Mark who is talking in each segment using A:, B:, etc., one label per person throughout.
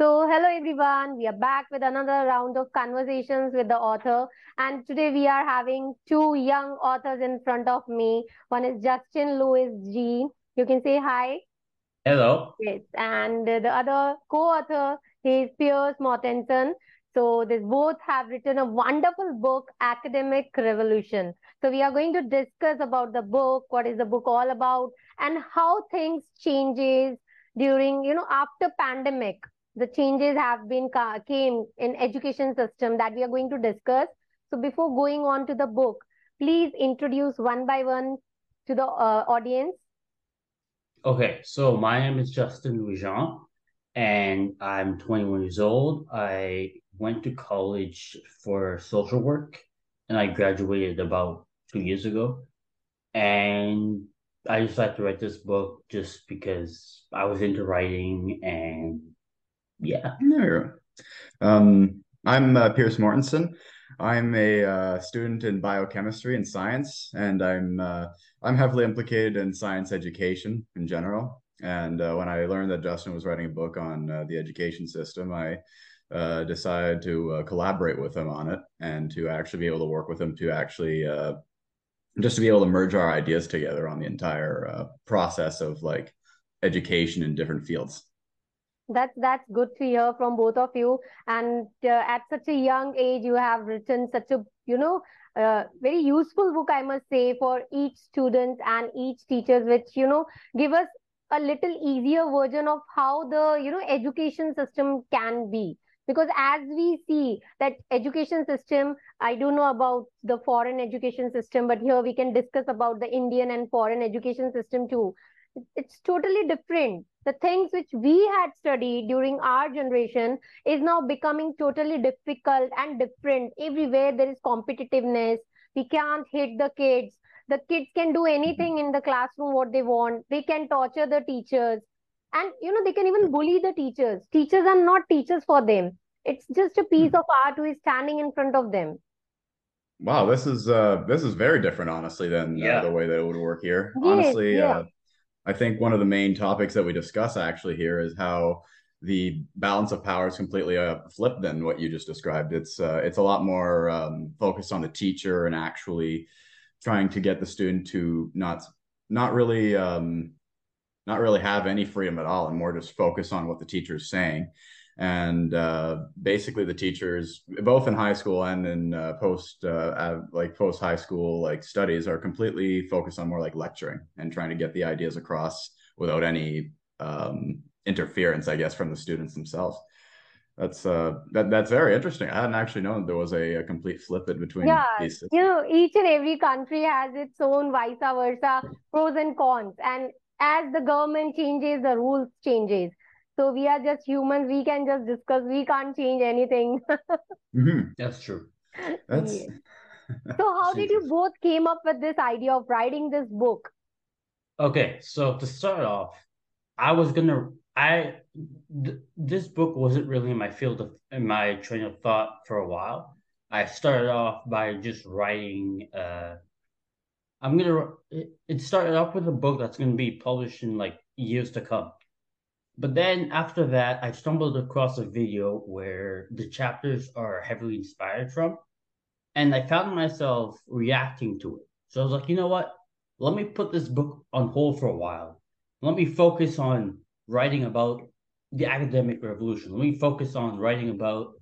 A: So, hello everyone. We are back with another round of conversations with the author. And today we are having two young authors in front of me. One is Justin Lewis G. You can say hi.
B: Hello.
A: Yes. And the other co-author is Piers Mortensen. So, they both have written a wonderful book, Academic Revolution. So, we are going to discuss about the book, what is the book all about, and how things changes during, you know, after pandemic the changes have been came in education system that we are going to discuss. So before going on to the book, please introduce one by one to the uh, audience.
B: Okay, so my name is Justin Louis-Jean, and I'm 21 years old. I went to college for social work, and I graduated about two years ago. And I decided to write this book just because I was into writing and yeah.
C: No. Um, I'm uh, Piers Mortensen. I'm a uh, student in biochemistry and science, and I'm uh, I'm heavily implicated in science education in general. And uh, when I learned that Justin was writing a book on uh, the education system, I uh, decided to collaborate with him on it and to actually be able to work with him to actually just to be able to merge our ideas together on the entire process of like education in different fields
A: that's that's good to hear from both of you. And uh, at such a young age you have written such a you know uh, very useful book i must say for each student and each teachers which you know give us a little easier version of how the you know education system can be. Because as we see that education system i don't know about the foreign education system but here we can discuss about the indian and foreign education system too. It's totally different the things which we had studied during our generation is now becoming totally difficult and different. Everywhere there is competitiveness. We can't hit the kids. The kids can do anything in the classroom what they want. They can torture the teachers. And you know they can even bully the teachers. Teachers are not teachers for them. It's just a piece of art who is standing in front of them.
C: Wow this is uh this is very different honestly than uh, yeah. uh, the way that it would work here. Yes, honestly yeah. uh I think one of the main topics that we discuss actually here is how the balance of power is completely uh, flipped than what you just described. It's uh, it's a lot more um, focused on the teacher and actually trying to get the student to not not really um, not really have any freedom at all and more just focus on what the teacher is saying and uh, basically the teachers both in high school and in uh, post uh, like post high school like studies are completely focused on more like lecturing and trying to get the ideas across without any um, interference i guess from the students themselves. That's uh that that's very interesting. I hadn't actually known there was a, a complete flip in between
A: yeah these you know each and every country has its own vice versa pros and cons. And as the government changes the rules changes so we are just humans. We can just discuss. We can't change anything.
B: mm-hmm. That's true.
C: That's.
A: so how did you both came up with this idea of writing this book?
B: Okay, so to start off, I was gonna. I th- this book wasn't really in my field of in my train of thought for a while. I started off by just writing. Uh, I'm gonna. It, it started off with a book that's gonna be published in like years to come. But then after that, I stumbled across a video where the chapters are heavily inspired from, and I found myself reacting to it. So I was like, you know what? Let me put this book on hold for a while. Let me focus on writing about the academic revolution. Let me focus on writing about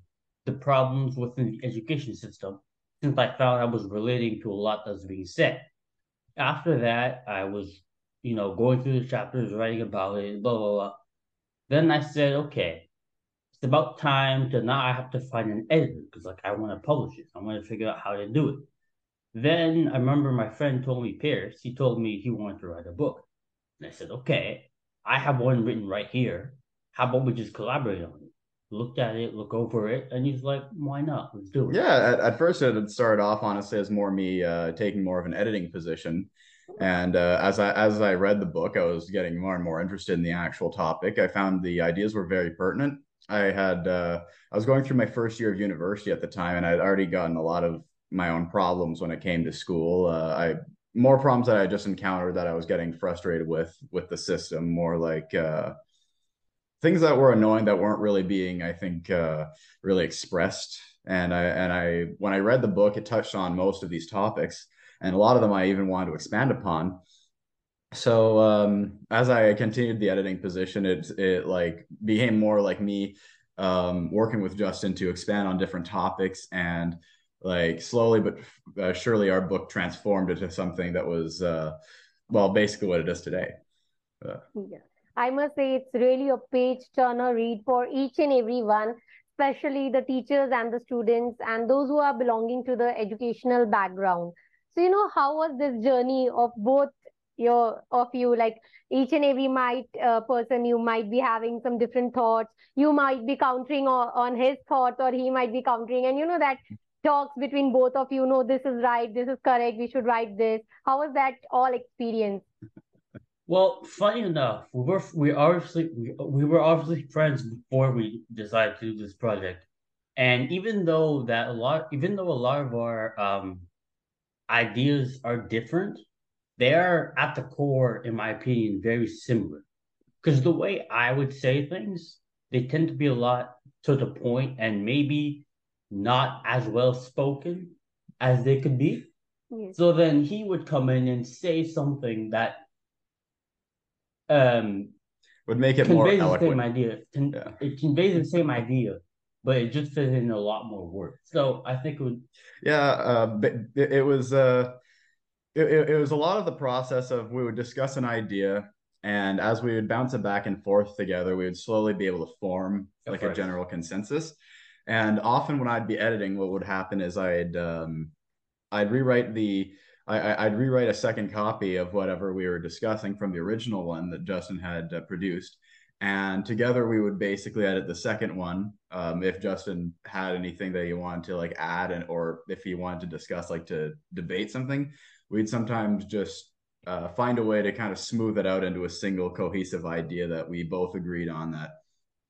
B: the problems within the education system, since I found I was relating to a lot that's being said. After that, I was, you know, going through the chapters, writing about it, blah, blah, blah. Then I said, okay, it's about time to now I have to find an editor because like I want to publish it. I want to figure out how to do it. Then I remember my friend told me, Piers, he told me he wanted to write a book. And I said, okay, I have one written right here. How about we just collaborate on it? Looked at it, look over it, and he's like, why not? Let's do it.
C: Yeah, at, at first it started off honestly as more me uh, taking more of an editing position. And uh, as I as I read the book, I was getting more and more interested in the actual topic. I found the ideas were very pertinent. I had uh, I was going through my first year of university at the time, and I'd already gotten a lot of my own problems when it came to school. Uh, I more problems that I just encountered that I was getting frustrated with with the system. More like uh, things that were annoying that weren't really being, I think, uh, really expressed. And I and I when I read the book, it touched on most of these topics, and a lot of them I even wanted to expand upon. So um, as I continued the editing position, it it like became more like me um, working with Justin to expand on different topics and like slowly but uh, surely our book transformed into something that was uh, well basically what it is today
A: uh, yeah. i must say it's really a page turner read for each and every one especially the teachers and the students and those who are belonging to the educational background so you know how was this journey of both your of you like each and every might uh, person you might be having some different thoughts. You might be countering on, on his thoughts or he might be countering. And you know that talks between both of you know this is right this is correct we should write this. How was that all experience?
B: Well funny enough we were we obviously we, we were obviously friends before we decided to do this project. And even though that a lot even though a lot of our um ideas are different they are at the core in my opinion very similar because the way i would say things they tend to be a lot to the point and maybe not as well spoken as they could be. Yes. So then he would come in and say something that um
C: would make it more
B: eloquent. the same idea. Con- yeah. It conveys the same idea, but it just fit in a lot more work. So I think it would.
C: Yeah, uh, it, it was. Uh, it, it was a lot of the process of we would discuss an idea, and as we would bounce it back and forth together, we would slowly be able to form like a general consensus. And often when I'd be editing, what would happen is I'd um, I'd rewrite the I, I'd rewrite a second copy of whatever we were discussing from the original one that Justin had uh, produced, and together we would basically edit the second one. Um, if Justin had anything that he wanted to like add, and or if he wanted to discuss like to debate something, we'd sometimes just uh, find a way to kind of smooth it out into a single cohesive idea that we both agreed on that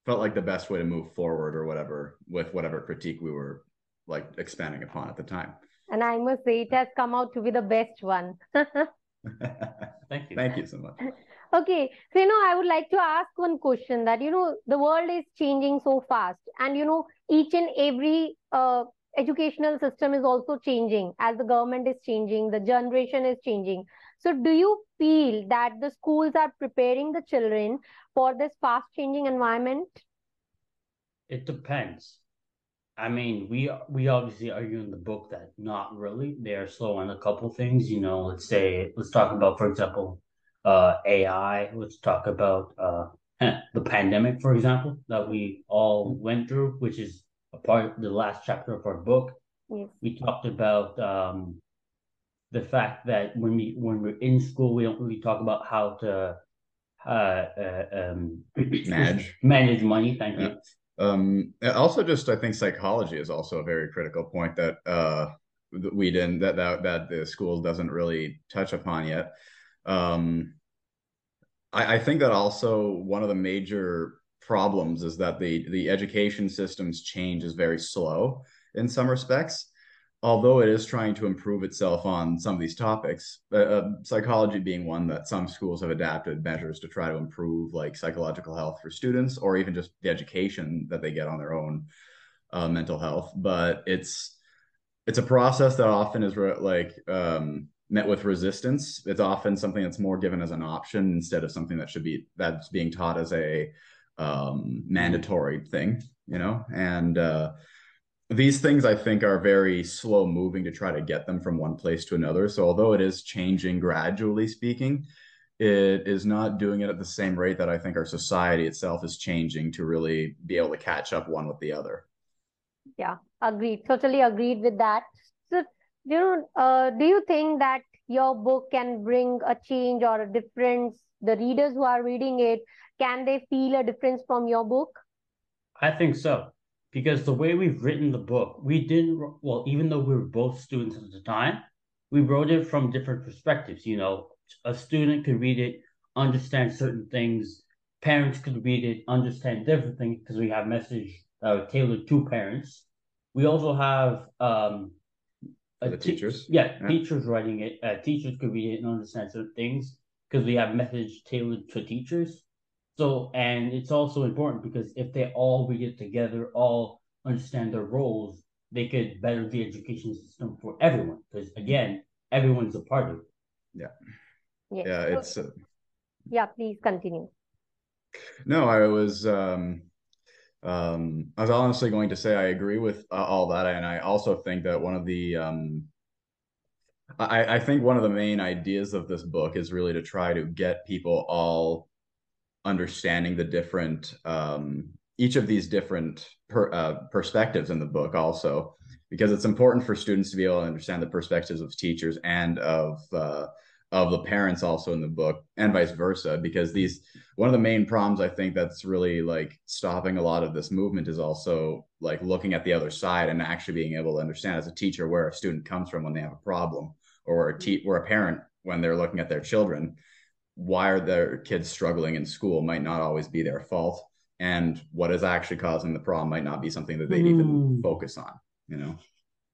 C: felt like the best way to move forward or whatever with whatever critique we were like expanding upon at the time.
A: And I must say, it has come out to be the best one.
B: Thank you.
C: Thank you so much.
A: Okay, so you know, I would like to ask one question that you know the world is changing so fast, and you know each and every uh, educational system is also changing as the government is changing, the generation is changing. So, do you feel that the schools are preparing the children for this fast changing environment?
B: It depends. I mean, we we obviously argue in the book that not really. They are slow on a couple things. You know, let's say let's talk about, for example, uh, AI. Let's talk about uh, the pandemic, for example, that we all went through, which is a part of the last chapter of our book. Yes. We talked about um, the fact that when we when we're in school, we don't really talk about how to uh, uh, um,
C: manage
B: manage money. Thank yeah. you.
C: Um, also, just I think psychology is also a very critical point that uh, we didn't that that that the school doesn't really touch upon yet. Um, I, I think that also one of the major problems is that the the education system's change is very slow in some respects although it is trying to improve itself on some of these topics, uh, uh, psychology being one that some schools have adapted measures to try to improve, like psychological health for students, or even just the education that they get on their own uh, mental health. But it's it's a process that often is re- like um, met with resistance. It's often something that's more given as an option instead of something that should be that's being taught as a um, mandatory thing, you know, and uh, these things I think are very slow moving to try to get them from one place to another. So although it is changing gradually speaking, it is not doing it at the same rate that I think our society itself is changing to really be able to catch up one with the other.
A: Yeah, agreed. Totally agreed with that. So, you uh, do you think that your book can bring a change or a difference? The readers who are reading it, can they feel a difference from your book?
B: I think so because the way we've written the book, we didn't, well, even though we were both students at the time, we wrote it from different perspectives. You know, a student could read it, understand certain things, parents could read it, understand different things because we have message uh, tailored to parents. We also have um,
C: the teachers.
B: Yeah, yeah, teachers writing it. Uh, teachers could read it and understand certain things because we have message tailored to teachers. So, and it's also important because if they all read it together, all understand their roles, they could better the education system for everyone. Because again, everyone's a part of it.
C: Yeah. Yes. Yeah. It's. Uh...
A: Yeah. Please continue.
C: No, I was. um um i was honestly going to say i agree with uh, all that and i also think that one of the um I, I think one of the main ideas of this book is really to try to get people all understanding the different um, each of these different per, uh, perspectives in the book also because it's important for students to be able to understand the perspectives of teachers and of uh, of the parents also in the book and vice versa because these one of the main problems i think that's really like stopping a lot of this movement is also like looking at the other side and actually being able to understand as a teacher where a student comes from when they have a problem or a te- or a parent when they're looking at their children. Why are their kids struggling in school might not always be their fault and what is actually causing the problem might not be something that they'd mm. even focus on you know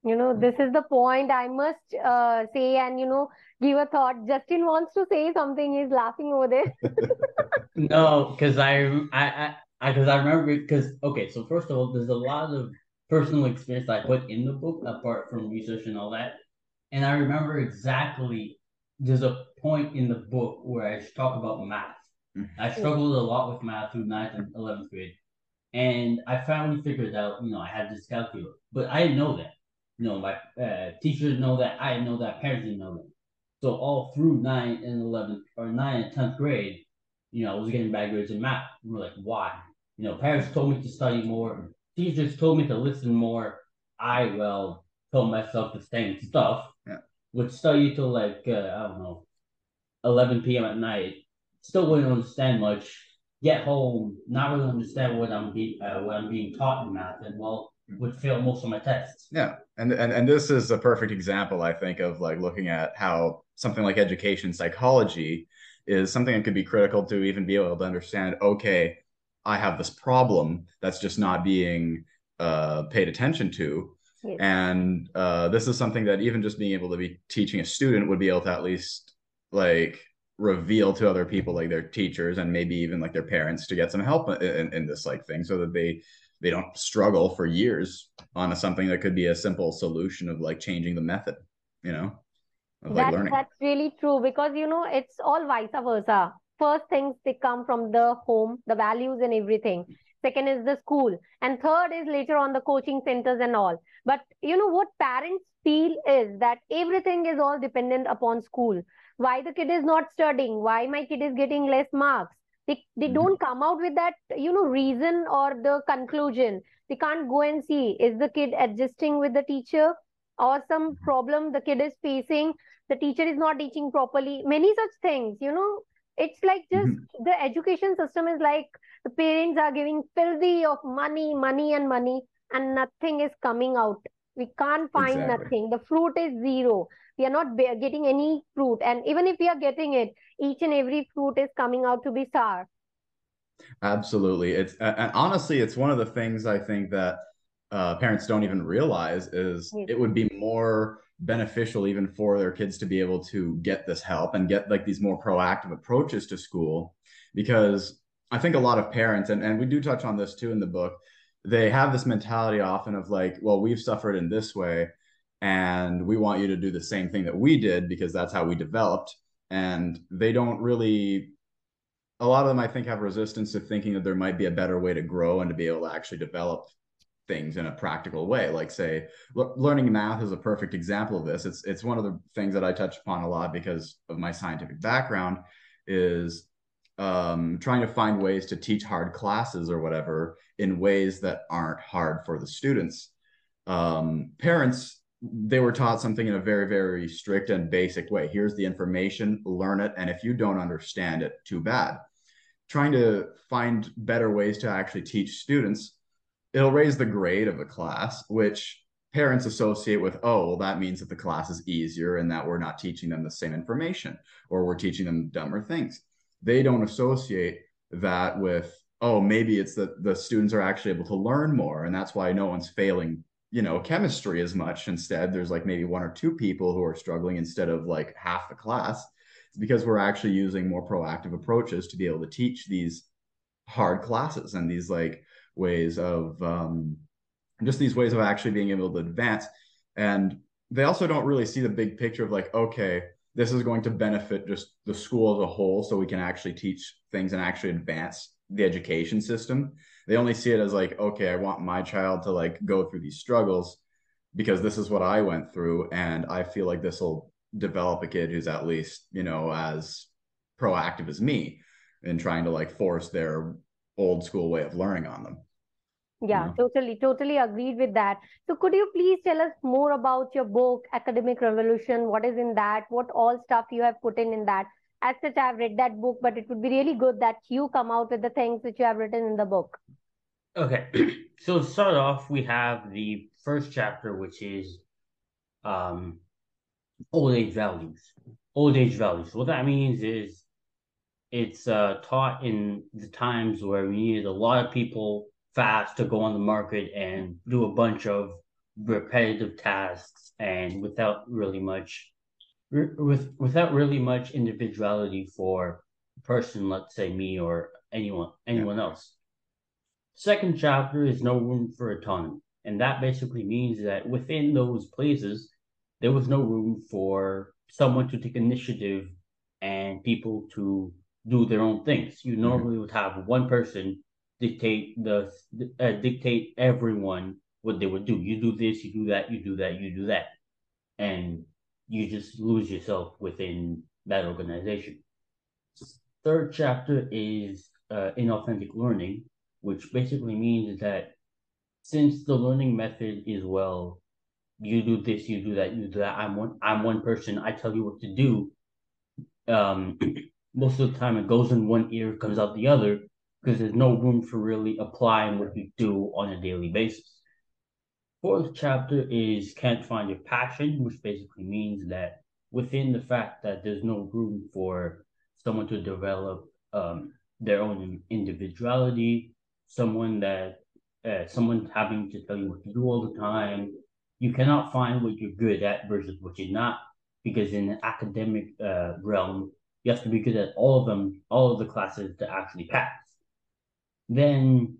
A: you know this is the point i must uh, say and you know give a thought justin wants to say something he's laughing over there
B: no because i i i because I, I remember because okay so first of all there's a lot of personal experience i put in the book apart from research and all that and i remember exactly there's a point in the book where I talk about math. Mm-hmm. I struggled a lot with math through ninth and eleventh grade, and I finally figured out, you know, I had this calculator, but I didn't know that. You know, my uh, teachers know that. I know that. Parents didn't know that. So all through nine and eleventh or nine and tenth grade, you know, I was getting bad grades in math. And we're like, why? You know, parents told me to study more. Teachers told me to listen more. I well told myself the same stuff would study till like uh, I don't know, eleven p.m. at night. Still wouldn't understand much. Get home, not really understand what I'm being uh, what I'm being taught in math, and well, would fail most of my tests.
C: Yeah, and and and this is a perfect example, I think, of like looking at how something like education psychology is something that could be critical to even be able to understand. Okay, I have this problem that's just not being uh, paid attention to and uh, this is something that even just being able to be teaching a student would be able to at least like reveal to other people like their teachers and maybe even like their parents to get some help in, in this like thing so that they they don't struggle for years on a, something that could be a simple solution of like changing the method you know
A: of, like, that, that's really true because you know it's all vice versa. First things they come from the home the values and everything. Second is the school. And third is later on the coaching centers and all. But you know what parents feel is that everything is all dependent upon school. Why the kid is not studying? Why my kid is getting less marks they, they mm-hmm. don't come out with that you know reason or the conclusion they can't go and see is the kid adjusting with the teacher or some mm-hmm. problem the kid is facing the teacher is not teaching properly many such things you know it's like just mm-hmm. the education system is like the parents are giving filthy of money money and money and nothing is coming out. We can't find exactly. nothing. The fruit is zero. We are not getting any fruit. And even if we are getting it, each and every fruit is coming out to be sour.
C: Absolutely. It's and honestly, it's one of the things I think that uh, parents don't even realize is yes. it would be more beneficial even for their kids to be able to get this help and get like these more proactive approaches to school because I think a lot of parents and, and we do touch on this too in the book they have this mentality often of like, well, we've suffered in this way, and we want you to do the same thing that we did because that's how we developed. And they don't really, a lot of them, I think, have resistance to thinking that there might be a better way to grow and to be able to actually develop things in a practical way. Like, say, learning math is a perfect example of this. It's it's one of the things that I touch upon a lot because of my scientific background. Is um, trying to find ways to teach hard classes or whatever in ways that aren't hard for the students. Um, parents, they were taught something in a very, very strict and basic way. Here's the information, learn it. And if you don't understand it, too bad. Trying to find better ways to actually teach students, it'll raise the grade of the class, which parents associate with, oh, well, that means that the class is easier and that we're not teaching them the same information or we're teaching them dumber things they don't associate that with oh maybe it's that the students are actually able to learn more and that's why no one's failing you know chemistry as much instead there's like maybe one or two people who are struggling instead of like half the class it's because we're actually using more proactive approaches to be able to teach these hard classes and these like ways of um, just these ways of actually being able to advance. And they also don't really see the big picture of like, okay, this is going to benefit just the school as a whole, so we can actually teach things and actually advance the education system. They only see it as like, okay, I want my child to like go through these struggles because this is what I went through, and I feel like this will develop a kid who's at least you know as proactive as me in trying to like force their old school way of learning on them
A: yeah totally totally agreed with that. So could you please tell us more about your book academic revolution? What is in that? What all stuff you have put in in that as such i've read that book but it would be really good that you come out with the things which you have written in the book.
B: Okay. So to start off we have the first chapter which is um old age values. Old age values. What that means is it's uh, taught in the times where we needed a lot of people fast to go on the market and do a bunch of repetitive tasks and without really much with without really much individuality for a person let's say me or anyone anyone yeah. else second chapter is no room for autonomy and that basically means that within those places there was no room for someone to take initiative and people to do their own things. You mm-hmm. normally mm-hmm. would have one person dictate the uh, dictate everyone what they would do. You do this, you do that, you do that, you do that, and you just lose yourself within that organization. Third chapter is uh, inauthentic learning, which basically means that since the learning method is well, you do this, you do that, you do that. I'm one. I'm one person. I tell you what to do. Um, most of the time it goes in one ear, comes out the other, because there's no room for really applying what you do on a daily basis. Fourth chapter is can't find your passion, which basically means that within the fact that there's no room for someone to develop um, their own individuality, someone that uh, someone having to tell you what to do all the time, you cannot find what you're good at versus what you're not, because in the academic uh, realm, you have to be good at all of them, all of the classes to actually pass. Then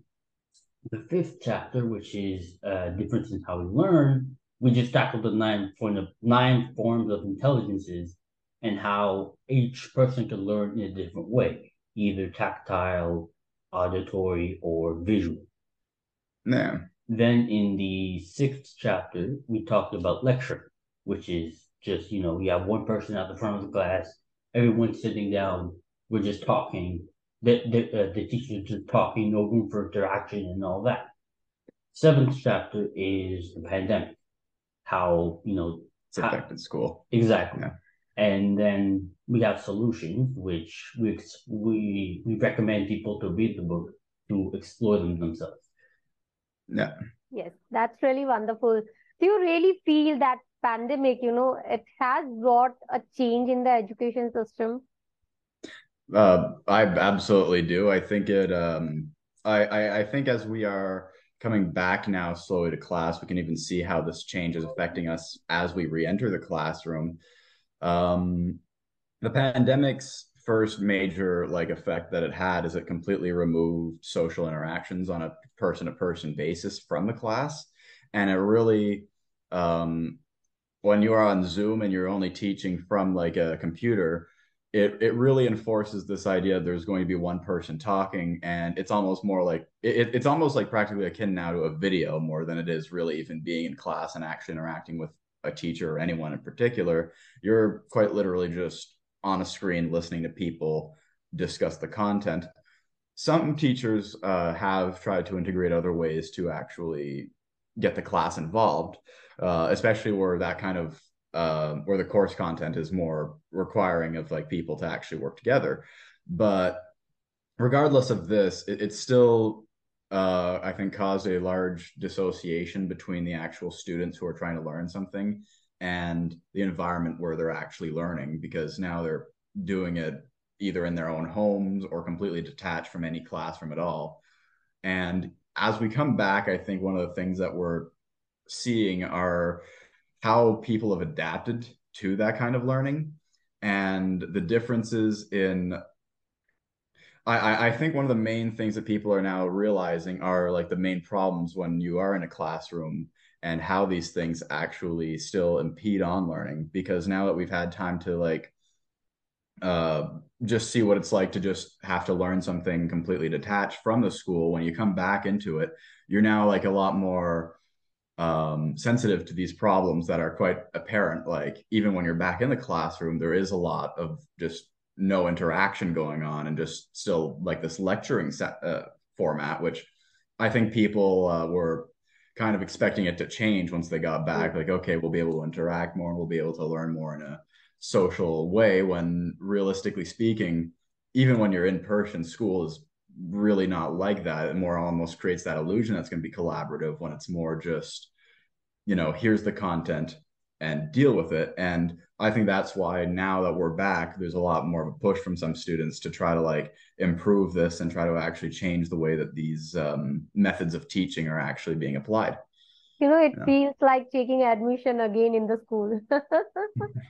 B: the fifth chapter, which is uh, difference in how we learn, we just tackled the nine form of nine forms of intelligences and how each person can learn in a different way, either tactile, auditory, or visual.
C: Yeah.
B: Then in the sixth chapter, we talked about lecture, which is just, you know, you have one person at the front of the class everyone's sitting down. We're just talking. The the, uh, the teacher's just talking, no room for interaction and all that. Seventh chapter is the pandemic. How you know
C: it's affected school
B: exactly. Yeah. And then we have solutions, which we we we recommend people to read the book to explore them themselves.
C: Yeah.
A: Yes, that's really wonderful. Do you really feel that pandemic, you know, it has brought a change in the education system?
C: Uh, I absolutely do. I think it. Um, I, I I think as we are coming back now slowly to class, we can even see how this change is affecting us as we re-enter the classroom. Um, the pandemic's first major like effect that it had is it completely removed social interactions on a person-to-person basis from the class, and it really um, when you are on Zoom and you're only teaching from like a computer, it it really enforces this idea there's going to be one person talking, and it's almost more like it, it's almost like practically akin now to a video more than it is really even being in class and actually interacting with a teacher or anyone in particular. You're quite literally just on a screen listening to people discuss the content. Some teachers uh, have tried to integrate other ways to actually get the class involved uh, especially where that kind of uh, where the course content is more requiring of like people to actually work together. But regardless of this, it, still uh, I think caused a large dissociation between the actual students who are trying to learn something and the environment where they're actually learning because now they're doing it either in their own homes or completely detached from any classroom at all. And as we come back, I think one of the things that we're seeing are how people have adapted to that kind of learning. And the differences in I, I think one of the main things that people are now realizing are like the main problems when you are in a classroom and how these things actually still impede on learning. Because now that we've had time to like uh, just see what it's like to just have to learn something completely detached from the school when you come back into it you're now like a lot more um, sensitive to these problems that are quite apparent. Like even when you're back in the classroom there is a lot of just no interaction going on and just still like this lecturing set, uh, format which i think people uh, were kind of expecting it to change once they got back. Like okay we'll be able to interact more and we'll be able to learn more in a social way when realistically speaking even when you're in person school is really not like that. It more almost creates that illusion that's going to be collaborative when it's more just you know here's the content and deal with it. And i think that's why now that we're back there's a lot more of a push from some students to try to like improve this and try to actually change the way that these um, methods of teaching are actually being applied.
A: You know it feels like taking admission again in the school.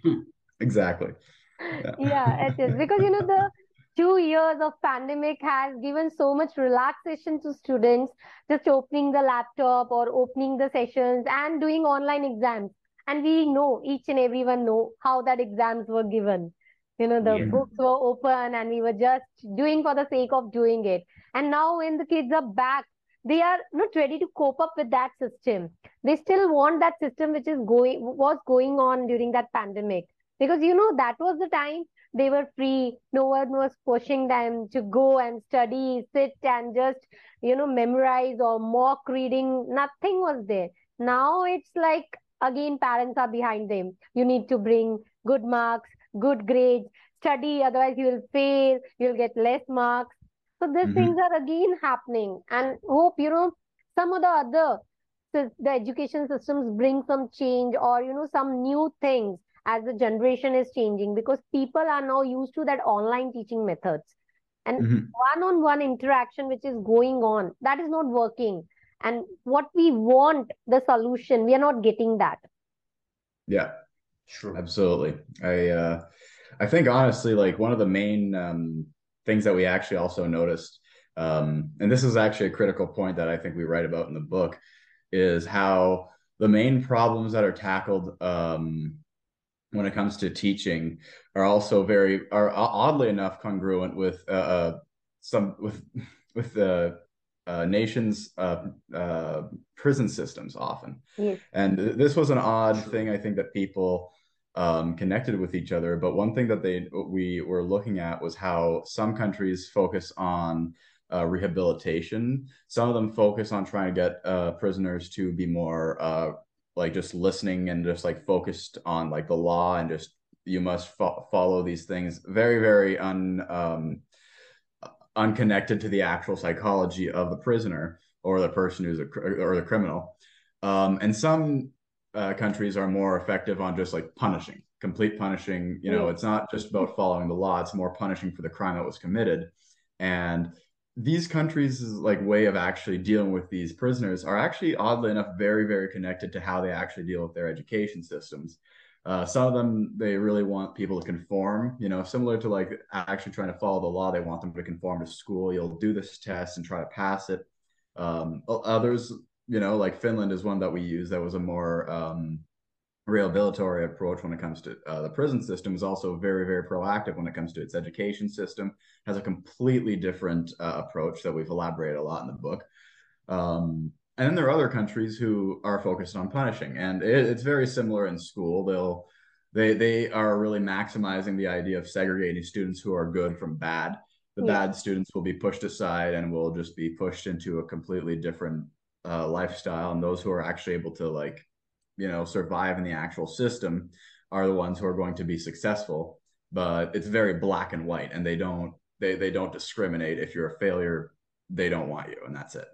C: Exactly.
A: Yeah. yeah it is. Because you know the two years of pandemic has given so much relaxation to students just opening the laptop or opening the sessions and doing online exams. And we know each and everyone know how that exams were given. You know the yeah. books were open and we were just doing for the sake of doing it. And now when the kids are back they are not ready to cope up with that system. They still want that system which is going was going on during that pandemic because you know that was the time they were free. No one was pushing them to go and study sit and just you know memorize or mock reading. Nothing was there. Now it's like again parents are behind them. You need to bring good marks good grades study otherwise you will fail you'll get less marks. So these mm-hmm. things are again happening. And hope you know some of the other the education systems bring some change or you know some new things as the generation is changing because people are now used to that online teaching methods. And mm-hmm. one-on-one interaction which is going on that is not working. And what we want the solution we are not getting that.
C: Yeah. Sure absolutely. I uh i think honestly like one of the main um things that we actually also noticed um and this is actually a critical point that i think we write about in the book is how the main problems that are tackled um when it comes to teaching are also very are oddly enough congruent with uh, uh some with with the uh, nations' uh, uh, prison systems often. Yes. And this was an odd thing, I think, that people um, connected with each other. But one thing that they we were looking at was how some countries focus on uh, rehabilitation. Some of them focus on trying to get uh, prisoners to be more uh, like just listening and just like focused on like the law and just you must fo- follow these things. Very, very un. Um, unconnected to the actual psychology of the prisoner or the person who's a or the criminal. Um, and some uh, countries are more effective on just like punishing, complete punishing. You know, it's not just about following the law; it's more punishing for the crime that was committed. And these countries' like way of actually dealing with these prisoners are actually oddly enough very, very connected to how they actually deal with their education systems. Uh, some of them they really want people to conform, you know, similar to like actually trying to follow the law. They want them to conform to school. You'll do this test and try to pass it. Um, others, you know, like Finland is one that we use that was a more um, rehabilitatory approach when it comes to uh, the prison system is also very very proactive when it comes to its education system. Has a completely different uh, approach that we've elaborated a lot in the book. Um, and then there are other countries who are focused on punishing and it, it's very similar in school. They'll they they are really maximizing the idea of segregating students who are good from bad. The yeah. bad students will be pushed aside and will just be pushed into a completely different uh, lifestyle and those who are actually able to like you know survive in the actual system are the ones who are going to be successful but it's very black and white and they don't they they don't discriminate. If you're a failure they don't want you and that's it.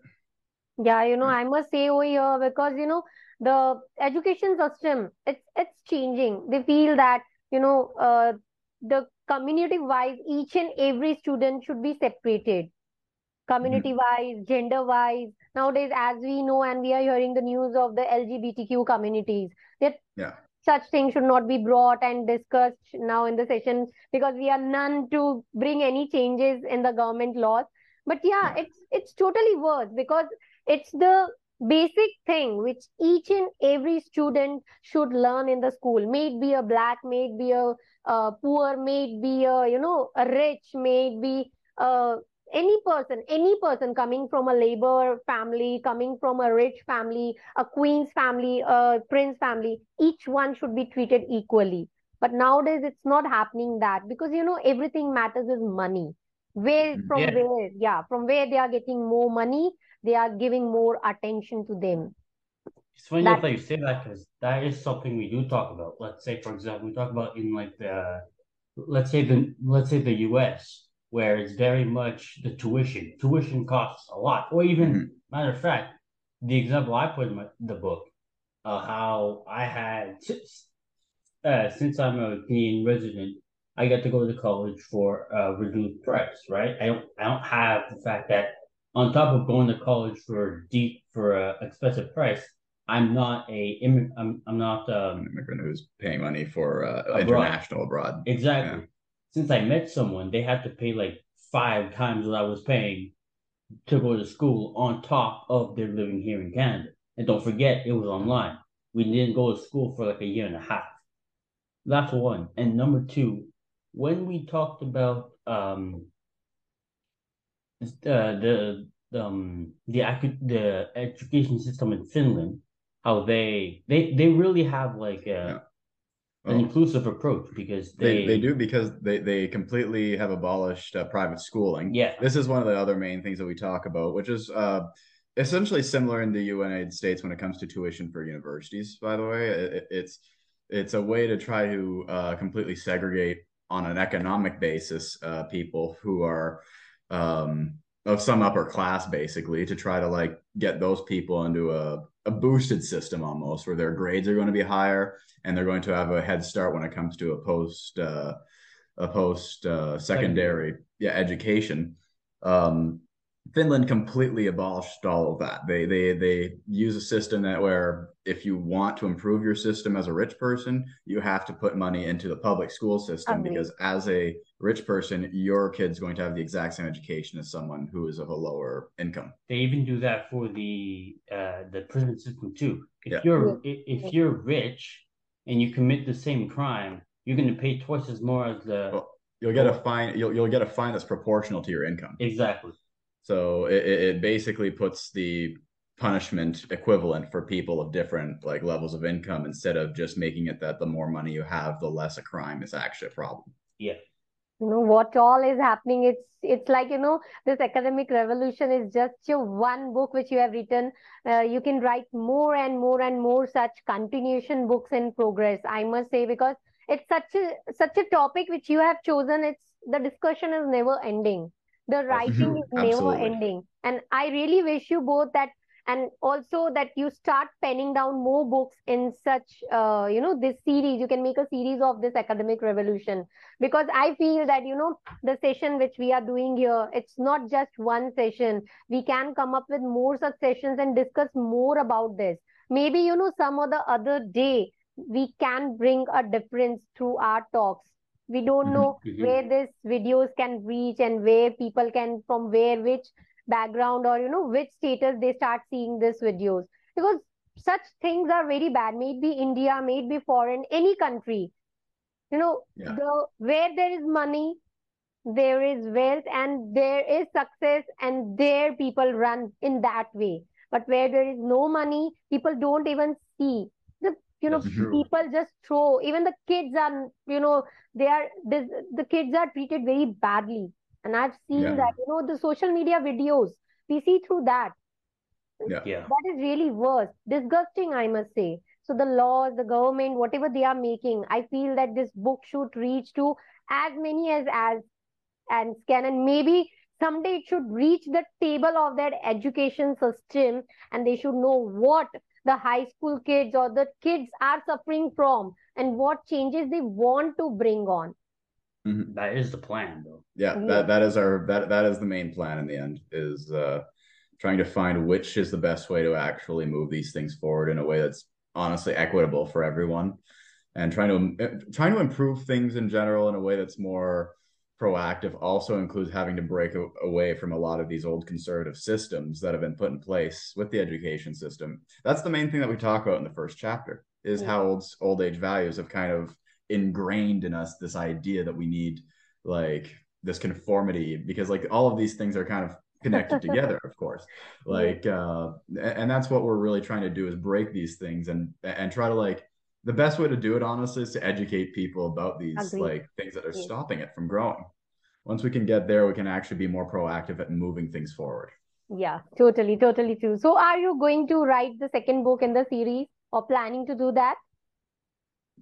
A: Yeah, you know, I must say over here because you know the education system it's it's changing. They feel that you know uh, the community wise, each and every student should be separated, community wise, gender wise. Nowadays, as we know, and we are hearing the news of the LGBTQ communities, that yeah. such things should not be brought and discussed now in the session because we are none to bring any changes in the government laws but yeah it's it's totally worse because it's the basic thing which each and every student should learn in the school may it be a black may it be a, a poor may it be a you know a rich may it be uh, any person any person coming from a labor family coming from a rich family a queen's family a prince family each one should be treated equally. But nowadays it's not happening that because you know everything matters is money. Where mm, from yeah. where yeah from where they are getting more money they are giving more attention to them.
B: It's funny that you say that because that is something we do talk about. Let's say for example we talk about in like the let's say the let's say the us where it's very much the tuition tuition costs a lot or even mm-hmm. matter of fact the example i put in my, the book uh, how i had uh, since i'm a canadian resident I get to go to college for a reduced price, right? I don't I don't have the fact that on top of going to college for deep for a expensive price, I'm not a I'm I'm not um,
C: an immigrant who's paying money for uh, abroad. international abroad.
B: Exactly. Yeah. Since I met someone, they had to pay like five times what I was paying to go to school on top of their living here in Canada. And don't forget, it was online. We didn't go to school for like a year and a half. That's one. And number two, when we talked about um, uh, the um, the the education system in Finland, how they they they really have like a. an inclusive approach because they,
C: they, they do because they they completely have abolished uh, private schooling.
B: Yeah,
C: this is one of the other main things that we talk about, which is uh, essentially similar in the United States when it comes to tuition for universities. By the way, it, it's it's a way to try to uh, completely segregate on an economic basis uh, people who are um, of some upper class basically to try to like get those people into a, a boosted system almost where their grades are going to be higher and they're going to have a head start when it comes to a post uh, a post uh, secondary yeah education um, Finland completely abolished all of that. They they they use a system that where if you want to improve your system as a rich person, you have to put money into the public school system because as a rich person, your kid's going to have the exact same education as someone who is of a lower income.
B: They even do that for the uh, the prison system too. If yeah. you're if you're rich and you commit the same crime, you're going to pay twice as more as the. Well,
C: you'll get a fine. You'll you'll get a fine that's proportional to your income.
B: Exactly.
C: So it, it basically puts the punishment equivalent for people of different like levels of income instead of just making it that the more money you have, the less a crime is actually a problem.
B: Yeah.
A: You know what all is happening? It's it's like you know this academic revolution is just your one book which you have written. Uh, you can write more and more and more such continuation books in progress. I must say because it's such a such a topic which you have chosen. It's the discussion is never ending the writing is never ending and i really wish you both that and also that you start penning down more books in such uh, you know this series. You can make a series of this academic revolution. Because i feel that you know the session which we are doing here it's not just one session. We can come up with more such sessions and discuss more about this. Maybe you know some other other day we can bring a difference through our talks. We don't mm-hmm. know mm-hmm. where this videos can reach and where people can from where which background or you know which status they start seeing these videos. Because such things are very bad. May it be india may it be foreign any country. You know yeah. the where there is money there is wealth and there is success and there people run in that way. But where there is no money people don't even see. The you know people just throw. Even the kids are you know they are this, the kids are treated very badly and i've seen yeah. that you know the social media videos we see through that.
C: Yeah. yeah.
A: That is really worse. Disgusting i must say. So the laws the government whatever they are making i feel that this book should reach to as many as as and can. And maybe someday it should reach the table of that education system and they should know what the high school kids or the kids are suffering from and what changes they want to bring on
B: mm-hmm. that is the plan though
C: yeah, yeah, that that is our that that is the main plan in the end is uh trying to find which is the best way to actually move these things forward in a way that's honestly equitable for everyone and trying to trying to improve things in general in a way that's more proactive also includes having to break away from a lot of these old conservative systems that have been put in place with the education system. That's the main thing that we talk about in the first chapter is yeah. how old old age values have kind of ingrained in us this idea that we need like this conformity because like all of these things are kind of connected together of course. Like uh and that's what we're really trying to do is break these things and and try to like the best way to do it honestly is to educate people about these Agreed. like things that are stopping it from growing. Once we can get there we can actually be more proactive at moving things forward.
A: Yeah totally totally true. So are you going to write the second book in the series or planning to do that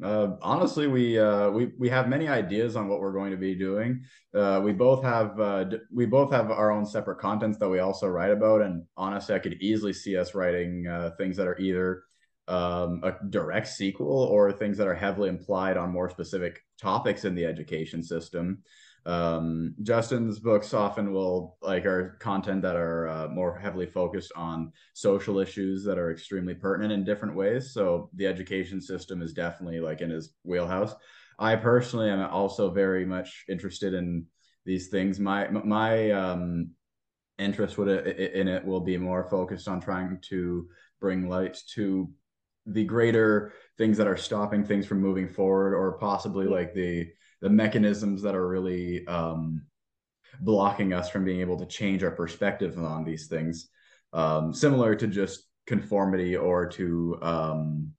C: uh, honestly, we uh, we we have many ideas on what we're going to be doing. Uh, we both have uh, we both have our own separate contents that we also write about, and honestly, I could easily see us writing uh, things that are either um, a direct sequel or things that are heavily implied on more specific topics in the education system. Um, Justin's books often will like are content that are uh, more heavily focused on social issues that are extremely pertinent in different ways. So the education system is definitely like in his wheelhouse. I personally am also very much interested in these things. My my um, interest would in it will be more focused on trying to bring light to the greater things that are stopping things from moving forward or possibly like the the mechanisms that are really um, blocking us from being able to change our perspective on these things um, similar to just conformity or to um,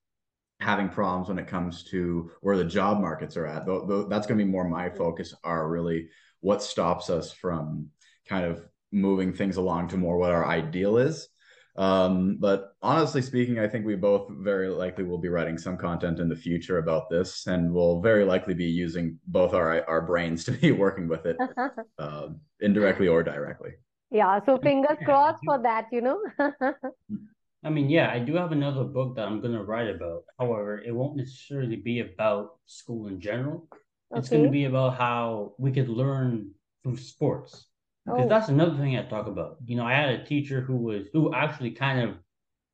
C: having problems when it comes to where the job markets are at. Though, though that's going to be more my focus are really what stops us from kind of moving things along to more what our ideal is um, but honestly speaking, I think we both very likely will be writing some content in the future about this, and we'll very likely be using both our our brains to be working with it, uh, indirectly or directly.
A: Yeah, so fingers crossed for that, you know.
B: I mean, yeah, I do have another book that I'm going to write about. However, it won't necessarily be about school in general. It's okay. going to be about how we could learn through sports because oh. that's another thing I talk about. You know, I had a teacher who was who actually kind of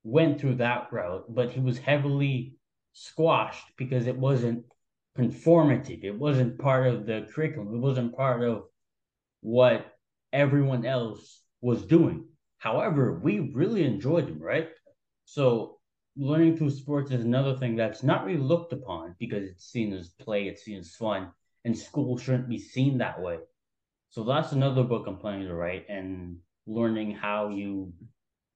B: went through that route, but he was heavily squashed because it wasn't conformative. It wasn't part of the curriculum. It wasn't part of what everyone else was doing. However, we really enjoyed them, right? So learning through sports is another thing that's not really looked upon because it's seen as play, it's seen as fun, and school shouldn't be seen that way. So that's another book I'm planning to write and learning how you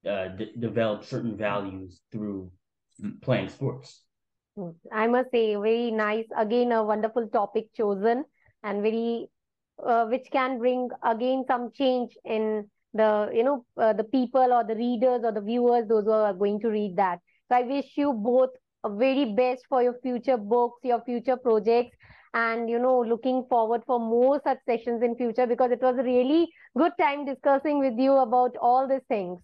B: uh, d- develop certain values through playing sports.
A: I must say, very nice. Again, a wonderful topic chosen and very, uh, which can bring again some change in the, you know, uh, the people or the readers or the viewers, those who are going to read that. So I wish you both a very best for your future books, your future projects, and you know looking forward for more such sessions in future because it was a really good time discussing with you about all these things.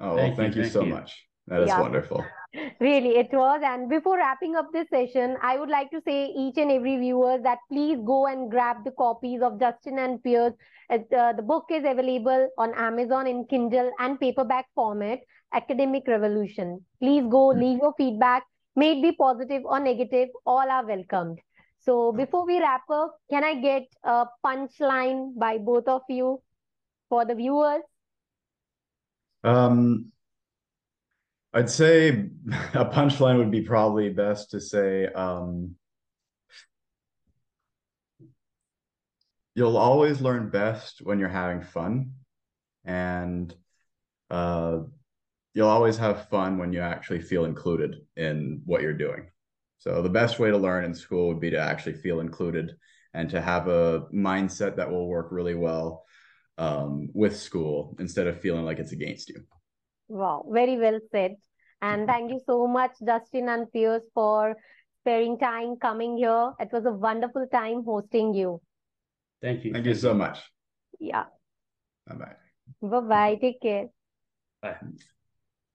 C: Oh well, thank, thank, you, you so you. much. That is yeah. wonderful.
A: Really it was. And before wrapping up this session i would like to say each and every viewer that please go and grab the copies of justin and Piers uh, the book is available on amazon in kindle and paperback format academic revolution. Please go mm-hmm. leave your feedback. May it be positive or negative all are welcomed so before we wrap up, can I get a punchline by both of you for the viewers?
C: Um, I'd say a punchline would be probably best to say, um, you'll always learn best when you're having fun. And uh, you'll always have fun when you actually feel included in what you're doing. So the best way to learn in school would be to actually feel included and to have a mindset that will work really well um, with school instead of feeling like it's against you.
A: Wow, very well said. And thank you so much, Justin and Piers, for sparing time coming here. It was a wonderful time hosting you.
B: Thank you.
C: Thank, thank you so much.
A: Yeah.
C: Bye bye.
A: Bye bye. Take care.
B: Bye.